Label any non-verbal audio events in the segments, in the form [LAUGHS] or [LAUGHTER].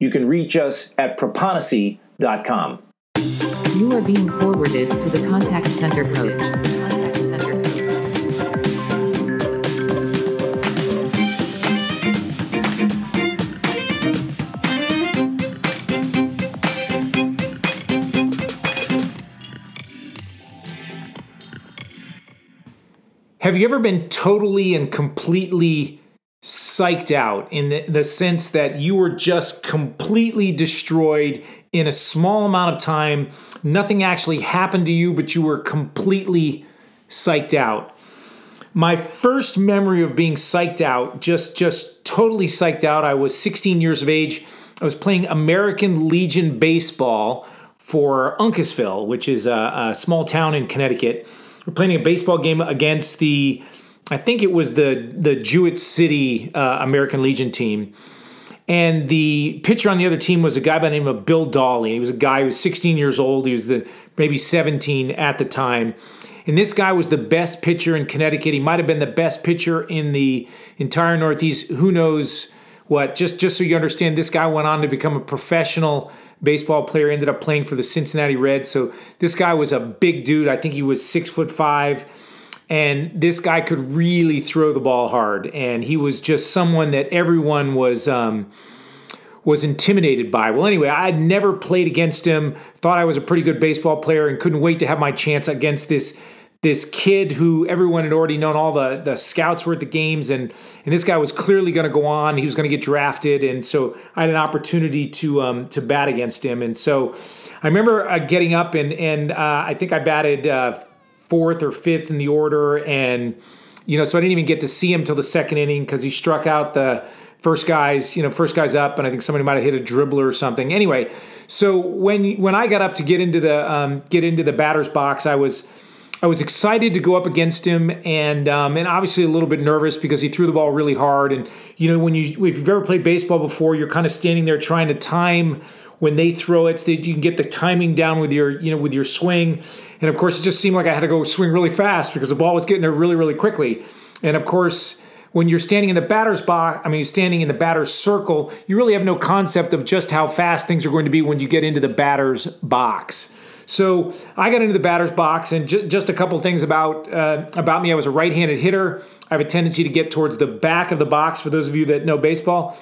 You can reach us at proponisi.com. You are being forwarded to the contact center coach. Contact center coach. Have you ever been totally and completely psyched out in the, the sense that you were just completely destroyed in a small amount of time? Nothing actually happened to you, but you were completely psyched out. My first memory of being psyched out, just just totally psyched out. I was 16 years of age. I was playing American Legion baseball for Uncasville, which is a, a small town in Connecticut. We're playing a baseball game against the, I think it was the the Jewett City uh, American Legion team, and the pitcher on the other team was a guy by the name of Bill Dawley. He was a guy who was 16 years old. He was the maybe 17 at the time. And this guy was the best pitcher in Connecticut. He might have been the best pitcher in the entire Northeast. Who knows what? Just just so you understand, this guy went on to become a professional baseball player. Ended up playing for the Cincinnati Reds. So this guy was a big dude. I think he was six foot five. And this guy could really throw the ball hard. And he was just someone that everyone was um, was intimidated by. Well, anyway, I had never played against him. Thought I was a pretty good baseball player and couldn't wait to have my chance against this this kid who everyone had already known all the the scouts were at the games and and this guy was clearly going to go on he was going to get drafted and so I had an opportunity to um to bat against him and so I remember uh, getting up and and uh, I think I batted uh, fourth or fifth in the order and you know so I didn't even get to see him till the second inning because he struck out the first guys you know first guys up and I think somebody might have hit a dribbler or something anyway so when when I got up to get into the um, get into the batter's box I was I was excited to go up against him, and um, and obviously a little bit nervous because he threw the ball really hard. And you know, when you if you've ever played baseball before, you're kind of standing there trying to time when they throw it so you can get the timing down with your you know with your swing. And of course, it just seemed like I had to go swing really fast because the ball was getting there really really quickly. And of course. When you're standing in the batter's box, I mean, standing in the batter's circle, you really have no concept of just how fast things are going to be when you get into the batter's box. So I got into the batter's box, and j- just a couple things about uh, about me. I was a right-handed hitter. I have a tendency to get towards the back of the box. For those of you that know baseball,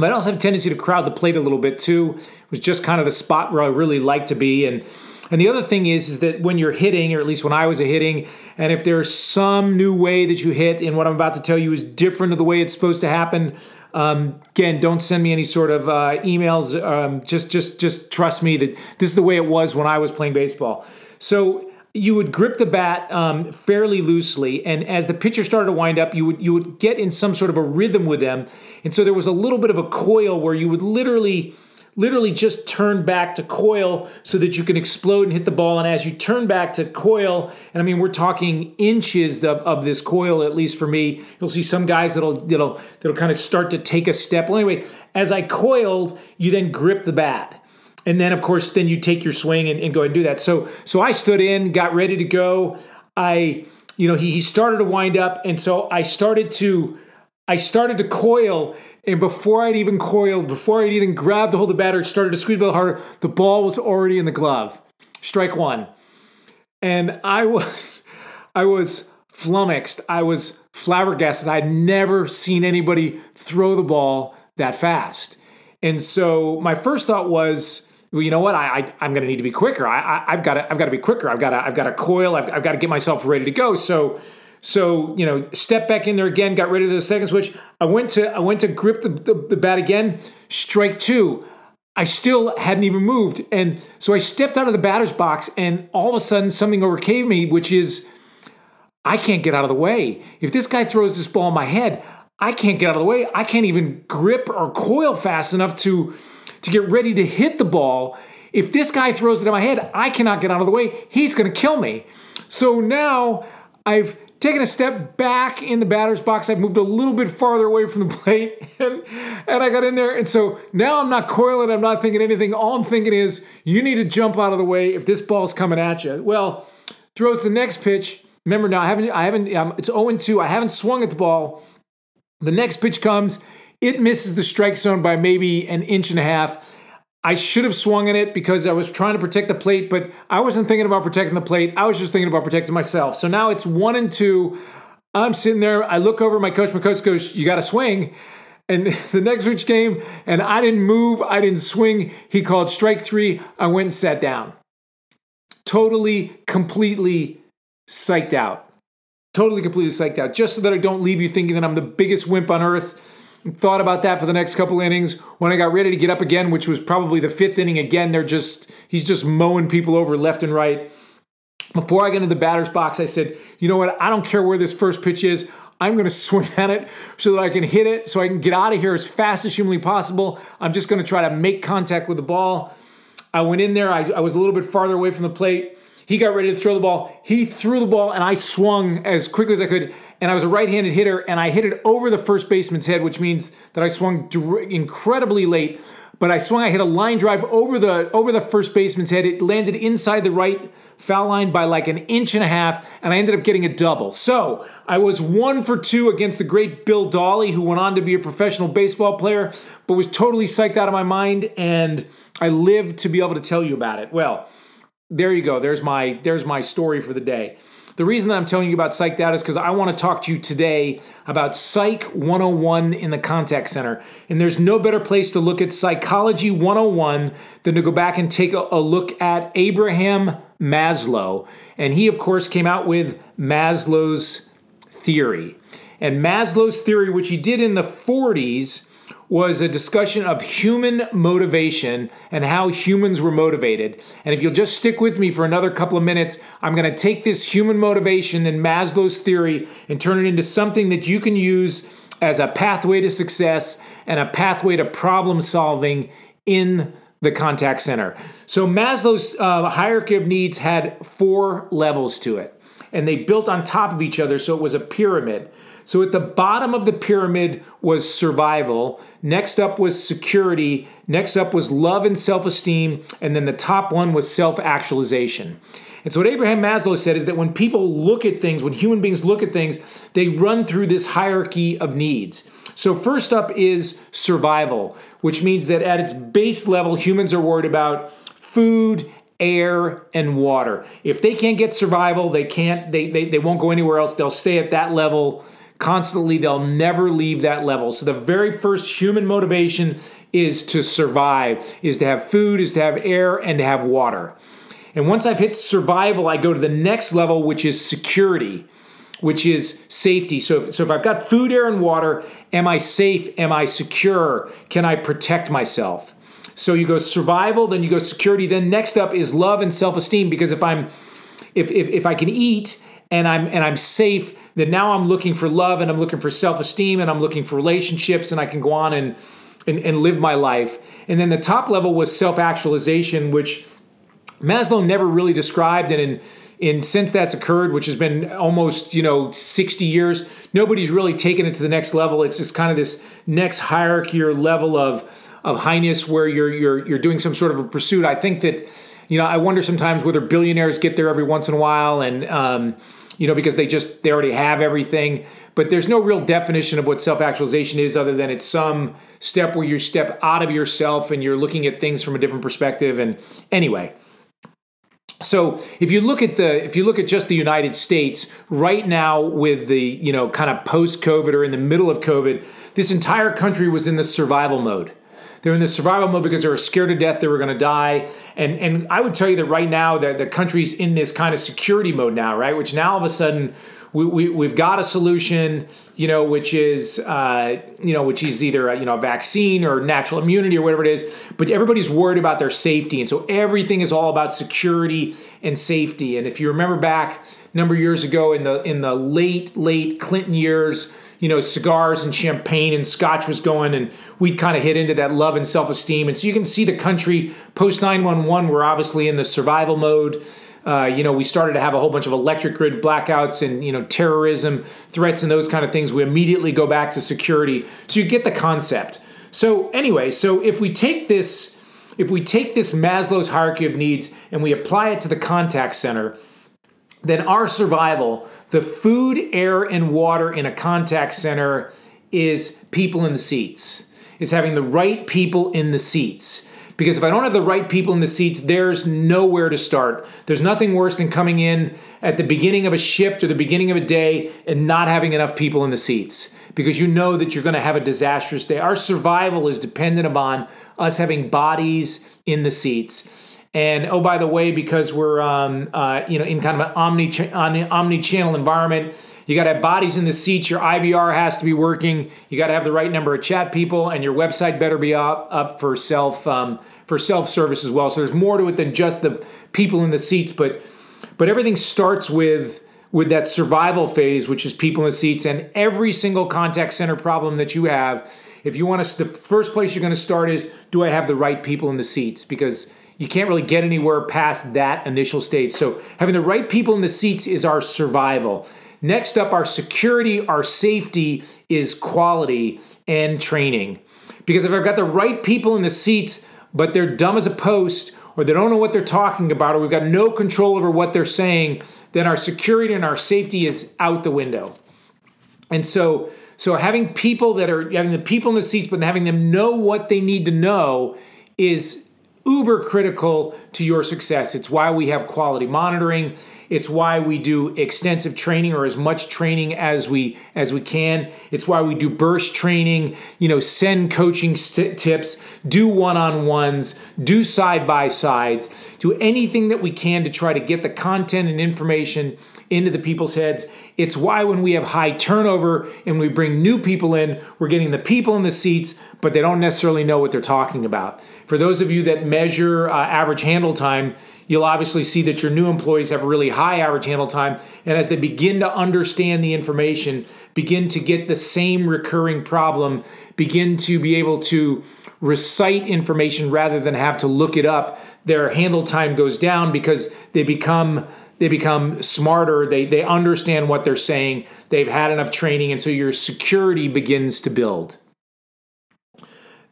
but I also have a tendency to crowd the plate a little bit too. It was just kind of the spot where I really like to be, and and the other thing is, is that when you're hitting, or at least when I was a hitting, and if there's some new way that you hit, and what I'm about to tell you is different of the way it's supposed to happen, um, again, don't send me any sort of uh, emails. Um, just, just, just trust me that this is the way it was when I was playing baseball. So you would grip the bat um, fairly loosely, and as the pitcher started to wind up, you would you would get in some sort of a rhythm with them, and so there was a little bit of a coil where you would literally literally just turn back to coil so that you can explode and hit the ball. And as you turn back to coil, and I mean we're talking inches of, of this coil, at least for me, you'll see some guys that'll that'll that'll kind of start to take a step. Well, anyway, as I coiled, you then grip the bat. And then of course, then you take your swing and, and go and do that. So so I stood in, got ready to go. I, you know, he, he started to wind up, and so I started to I started to coil, and before I'd even coiled, before I'd even grabbed the hold of the batter, started to squeeze a little harder, the ball was already in the glove. Strike one. And I was I was flummoxed. I was flabbergasted. I'd never seen anybody throw the ball that fast. And so my first thought was, well, you know what? I, I am going to need to be quicker. I, I have got to I've got to be quicker. I've got to I've got to coil. I've, I've got to get myself ready to go. So so you know, step back in there again. Got rid of the second switch. I went to I went to grip the, the, the bat again. Strike two. I still hadn't even moved, and so I stepped out of the batter's box, and all of a sudden something overcame me, which is I can't get out of the way. If this guy throws this ball in my head, I can't get out of the way. I can't even grip or coil fast enough to to get ready to hit the ball. If this guy throws it in my head, I cannot get out of the way. He's going to kill me. So now I've taken a step back in the batter's box. I've moved a little bit farther away from the [LAUGHS] plate and, and I got in there. And so now I'm not coiling, I'm not thinking anything. All I'm thinking is, you need to jump out of the way if this ball's coming at you. Well, throws the next pitch. Remember now, I haven't, I haven't, um, it's 0 2. I haven't swung at the ball. The next pitch comes, it misses the strike zone by maybe an inch and a half. I should have swung at it because I was trying to protect the plate, but I wasn't thinking about protecting the plate. I was just thinking about protecting myself. So now it's one and two. I'm sitting there. I look over my coach. My coach goes, You got to swing. And [LAUGHS] the next pitch came, and I didn't move. I didn't swing. He called strike three. I went and sat down. Totally, completely psyched out. Totally, completely psyched out. Just so that I don't leave you thinking that I'm the biggest wimp on earth thought about that for the next couple innings. When I got ready to get up again, which was probably the fifth inning again, they're just he's just mowing people over left and right. Before I get into the batter's box, I said, you know what? I don't care where this first pitch is. I'm going [LAUGHS] to swing at it so that I can hit it, so I can get out of here as fast as humanly possible. I'm just going to try to make contact with the ball. I went in there. I, I was a little bit farther away from the plate. He got ready to throw the ball. He threw the ball, and I swung as quickly as I could and I was a right-handed hitter, and I hit it over the first baseman's head, which means that I swung incredibly late. But I swung, I hit a line drive over the over the first baseman's head. It landed inside the right foul line by like an inch and a half, and I ended up getting a double. So I was one for two against the great Bill Dawley, who went on to be a professional baseball player, but was totally psyched out of my mind, and I lived to be able to tell you about it. Well, there you go. There's my there's my story for the day. The reason that I'm telling you about Psyched Out is because I want to talk to you today about Psych 101 in the contact center. And there's no better place to look at Psychology 101 than to go back and take a, a look at Abraham Maslow. And he, of course, came out with Maslow's theory. And Maslow's theory, which he did in the 40s, was a discussion of human motivation and how humans were motivated. And if you'll just stick with me for another couple of minutes, I'm going to take this human motivation and Maslow's theory and turn it into something that you can use as a pathway to success and a pathway to problem solving in the contact center. So Maslow's uh, hierarchy of needs had four levels to it, and they built on top of each other, so it was a pyramid. So at the bottom of the pyramid was survival. Next up was security. Next up was love and self esteem. And then the top one was self actualization. And so, what Abraham Maslow said is that when people look at things, when human beings look at things, they run through this hierarchy of needs. So, first up is survival, which means that at its base level, humans are worried about food, air, and water. If they can't get survival, they can't, they, they, they won't go anywhere else. They'll stay at that level constantly. They'll never leave that level. So the very first human motivation is to survive, is to have food, is to have air, and to have water. And once I've hit survival, I go to the next level, which is security, which is safety. So if, so if I've got food, air, and water, am I safe? Am I secure? Can I protect myself? So you go survival, then you go security. Then next up is love and self-esteem. Because if I'm if, if, if I can eat and I'm and I'm safe, then now I'm looking for love and I'm looking for self-esteem and I'm looking for relationships and I can go on and and, and live my life. And then the top level was self-actualization, which Maslow never really described, and in in since that's occurred, which has been almost you know 60 years, nobody's really taken it to the next level. It's just kind of this next hierarchy or level of of highness where you're you're you're doing some sort of a pursuit. I think that you know I wonder sometimes whether billionaires get there every once in a while and um, you know, because they just they already have everything. But there's no real definition of what self-actualization is other than it's some step where you step out of yourself and you're looking at things from a different perspective. And anyway, so if you look at the if you look at just the United States right now with the you know kind of post COVID or in the middle of COVID, this entire country was in the survival mode. They're in the survival mode because they were scared to death they were going to die. And and I would tell you that right now that the country's in this kind of security mode now, right? Which now all of a sudden we, we we've got a solution, you know, which is uh, you know which is either a, you know a vaccine or natural immunity or whatever it is. But everybody's worried about their safety, and so everything is all about security and safety. And if you remember back a number of years ago in the in the late late Clinton years you know, cigars and champagne and scotch was going, and we'd kind of hit into that love and self esteem. And so you can see the country post 911, we're obviously in the survival mode. Uh, you know, we started to have a whole bunch of electric grid blackouts and, you know, terrorism threats and those kind of things. We immediately go back to security. So you get the concept. So, anyway, so if we take this. If we take this Maslow's hierarchy of needs and we apply it to the contact center, then our survival, the food, air, and water in a contact center is people in the seats, is having the right people in the seats. Because if I don't have the right people in the seats, there's nowhere to start. There's nothing worse than coming in at the beginning of a shift or the beginning of a day and not having enough people in the seats because you know that you're going to have a disastrous day. Our survival is dependent upon us having bodies in the seats. And oh, by the way, because we're um, uh, you know in kind of an omni omni channel environment, you got to have bodies in the seats. Your IVR has to be working. You got to have the right number of chat people, and your website better be up up for self um, for self service as well. So there's more to it than just the people in the seats, but but everything starts with with that survival phase, which is people in the seats, and every single contact center problem that you have. If you want to, the first place you're going to start is, do I have the right people in the seats? Because you can't really get anywhere past that initial stage. So having the right people in the seats is our survival. Next up, our security, our safety is quality and training. Because if I've got the right people in the seats, but they're dumb as a post, or they don't know what they're talking about, or we've got no control over what they're saying, then our security and our safety is out the window. And so, so having people that are having the people in the seats, but having them know what they need to know is uber critical to your success. It's why we have quality monitoring. It's why we do extensive training or as much training as we as we can. It's why we do burst training, you know, send coaching st- tips, do one-on-ones, do side-by-sides, do anything that we can to try to get the content and information into the people's heads. It's why when we have high turnover and we bring new people in, we're getting the people in the seats, but they don't necessarily know what they're talking about. For those of you that measure uh, average handle time, you'll obviously see that your new employees have really high average handle time. And as they begin to understand the information, begin to get the same recurring problem, begin to be able to recite information rather than have to look it up, their handle time goes down because they become they become smarter. They they understand what they're saying. They've had enough training and so your security begins to build.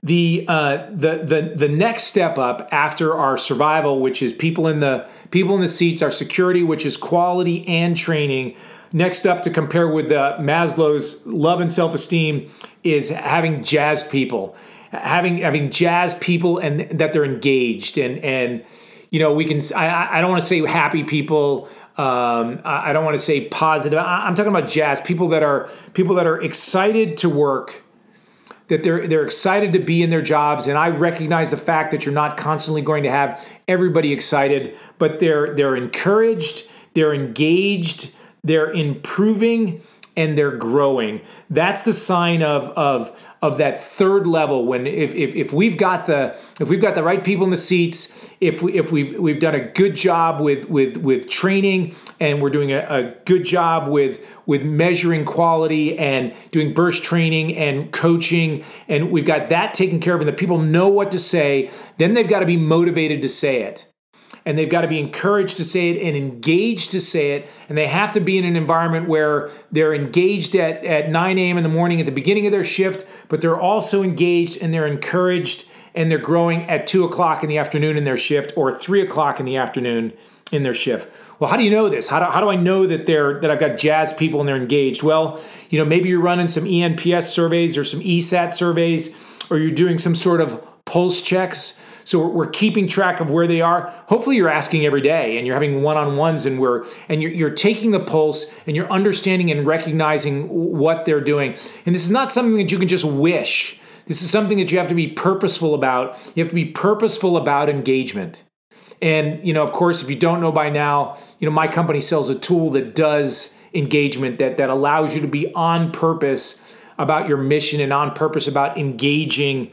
The uh, the the the next step up after our survival which is people in the people in the seats our security which is quality and training. Next up to compare with the maslow's love and self-esteem is having jazz people. Having having jazz people and that they're engaged and and you know, we can. I, I don't want to say happy people. Um, I, I don't want to say positive. I, I'm talking about jazz people that are people that are excited to work that they're they're excited to be in their jobs and I recognize the fact that you're not constantly going to have everybody excited but they're they're encouraged they're engaged they're improving and they're growing. That's the sign of of of that third level. When if, if, if we've got the if we've got the right people in the seats, if we if we've we've done a good job with with with training and we're doing a, a good job with with measuring quality and doing burst training and coaching and we've got that taken care of and the people know what to say, then they've got to be motivated to say it and they've got to be encouraged to say it and engaged to say it. And they have to be in an environment where they're engaged at, at 9 a.m. in the morning at the beginning of their shift, but they're also engaged and they're encouraged and they're growing at 2 o'clock in the afternoon in their shift or 3 o'clock in the afternoon in their shift. Well, how do you know this? How do, how do I know that they're that I've got jazz people and they're engaged? Well, you know, maybe you're running some ENPS surveys or some ESAT surveys, or you're doing some sort of pulse checks so we're, keeping track of where they are. Hopefully, you're asking every day, and you're having one-on-ones, and we're and you're, you're taking the pulse, and you're understanding and recognizing what they're doing. And this is not something that you can just wish. This is something that you have to be purposeful about. You have to be purposeful about engagement. And you know, of course, if you don't know by now, you know my company sells a tool that does engagement that that allows you to be on purpose about your mission and on purpose about engaging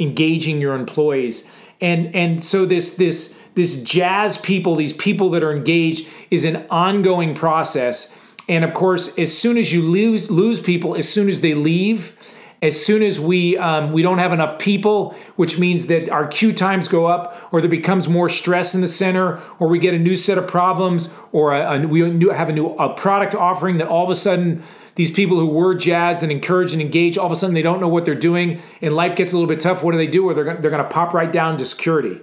engaging your employees and and so this this this jazz people these people that are engaged is an ongoing process. And of course, as soon as you lose lose people, as soon as they leave, as soon as we um, we don't have enough people, which means that our queue times go up, or there becomes more stress in the center, or we get a new set of problems, or a, a, we have a new a product offering that all of a sudden these people who were jazzed and encouraged and engaged, all of a sudden they don't know what they're doing, and life gets a little bit tough. What do they do? Or they're gonna, they're going to pop right down to security.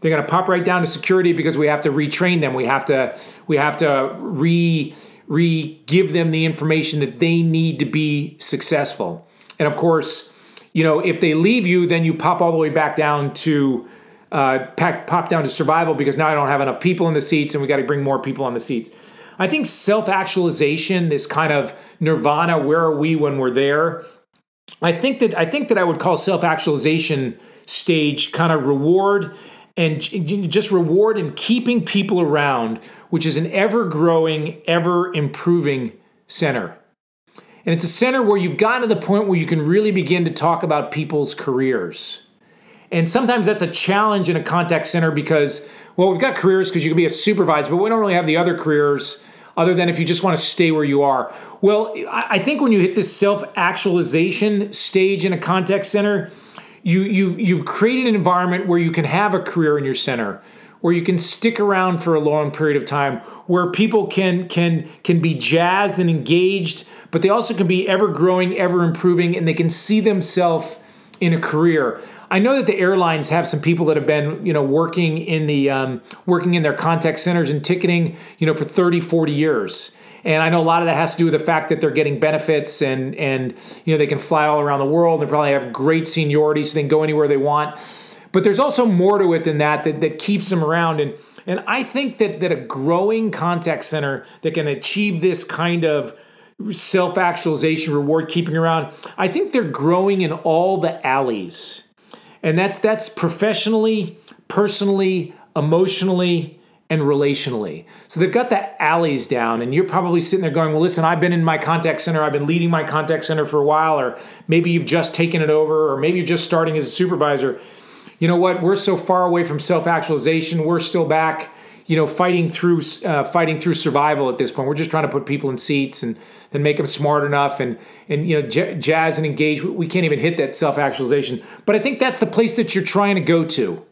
They're going to pop right down to security because we have to retrain them. We have to we have to re re give them the information that they need to be successful. And of course, you know, if they leave you, then you pop all the way back down to uh, pack, pop down to survival because now I don't have enough people in the seats and we got to bring more people on the seats. I think self actualization, this kind of nirvana, where are we when we're there? I think that I think that I would call self actualization stage kind of reward and just reward and keeping people around, which is an ever growing, ever improving center. And it's a center where you've gotten to the point where you can really begin to talk about people's careers. And sometimes that's a challenge in a contact center because, well, we've got careers because you can be a supervisor, but we don't really have the other careers other than if you just want to stay where you are. Well, I think when you hit this self actualization stage in a contact center, you, you've, you've created an environment where you can have a career in your center where you can stick around for a long period of time where people can can can be jazzed and engaged but they also can be ever growing ever improving and they can see themselves in a career i know that the airlines have some people that have been you know working in the um, working in their contact centers and ticketing you know for 30 40 years and I know a lot of that has to do with the fact that they're getting benefits and and you know they can fly all around the world. They probably have great seniority, so they can go anywhere they want. But there's also more to it than that that, that keeps them around. And and I think that that a growing contact center that can achieve this kind of self-actualization reward keeping around, I think they're growing in all the alleys. And that's that's professionally, personally, emotionally, and relationally. So they've got the alleys down, and you're probably sitting there going, Well, listen, I've been in my contact center, I've been leading my contact center for a while, or maybe you've just taken it over, or maybe you're just starting as a supervisor. You know what? We're so far away from self actualization, we're still back. You know, fighting through uh, fighting through survival at this point. We're just trying to put people in seats and then make them smart enough and and you know j- jazz and engage. We can't even hit that self actualization. But I think that's the place that you're trying to go to.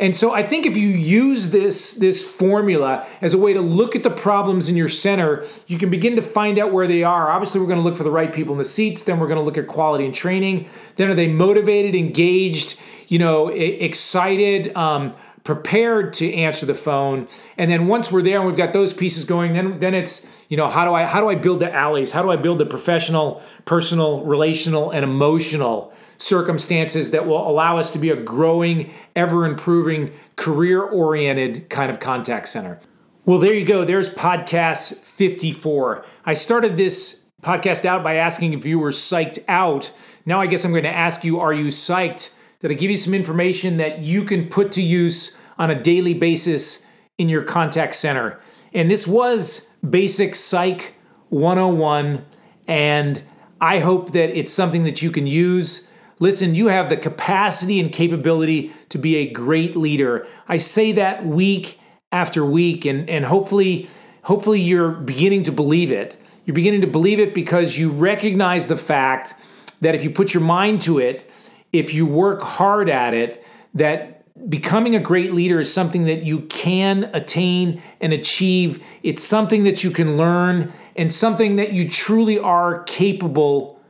And so I think if you use this, this formula as a way to look at the problems in your center, you can begin to find out where they are. Obviously, we're going to look for the right people in the seats. Then we're going to look at quality and training. Then are they motivated, engaged, you know, excited, um, prepared to answer the phone? And then once we're there and we've got those pieces going, then then it's you know how do I how do I build the alleys? How do I build the professional, personal, relational, and emotional circumstances that will allow us to be a growing, ever improving, career oriented kind of contact center. Well, there you go. There's podcast 54. I started this podcast out by asking if you were psyched out. Now I guess I'm going to ask you are you psyched? Did I give you some information that you can put to use on a daily basis in your contact center? And this was Basic Psych 101. And I hope that it's something that you can use Listen, you have the capacity and capability to be a great leader. I say that week after week, and, and hopefully, hopefully you're beginning to believe it. You're beginning to believe it because you recognize the fact that if you put your mind to it, if you work hard at it, that becoming a great leader is something that you can attain and achieve. It's something that you can learn and something that you truly are capable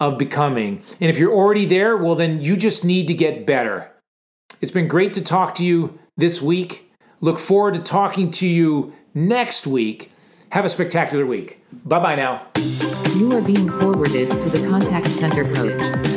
of becoming. And if you're already there, well, then you just need to get better. It's been great to talk to you this week. Look forward to talking to you next week. Have a spectacular week. Bye bye now. You are being forwarded to the contact center coach.